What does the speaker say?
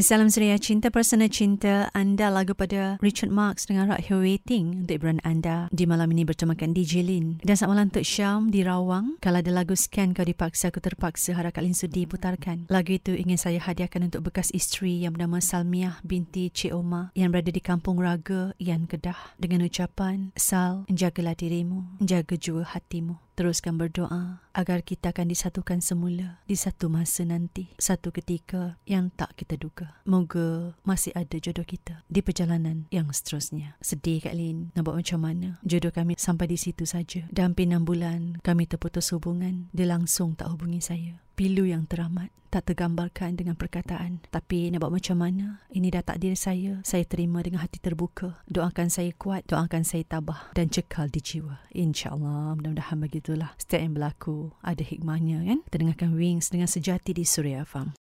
Salam Suria Cinta Persona Cinta Anda lagu pada Richard Marx dengan Right Here Waiting untuk hiburan anda di malam ini bertemakan DJ Lin. Dan selamat malam untuk Syam di Rawang. Kalau ada lagu scan kau dipaksa, aku terpaksa harap Kak Lin sudi putarkan. Lagu itu ingin saya hadiahkan untuk bekas isteri yang bernama Salmiah binti Cik Oma yang berada di Kampung Raga, Ian Kedah dengan ucapan Sal, jagalah dirimu, jaga jua hatimu. Teruskan berdoa agar kita akan disatukan semula di satu masa nanti, satu ketika yang tak kita duga. Moga masih ada jodoh kita di perjalanan yang seterusnya. Sedih Kak Lin, nak buat macam mana? Jodoh kami sampai di situ saja. Dah hampir enam bulan kami terputus hubungan. Dia langsung tak hubungi saya pilu yang teramat tak tergambarkan dengan perkataan. Tapi nak buat macam mana? Ini dah takdir saya. Saya terima dengan hati terbuka. Doakan saya kuat doakan saya tabah dan cekal di jiwa. Insyaallah mudah-mudahan begitulah. Setiap yang berlaku ada hikmahnya kan? Terdengarkan wings dengan sejati di Suria Farm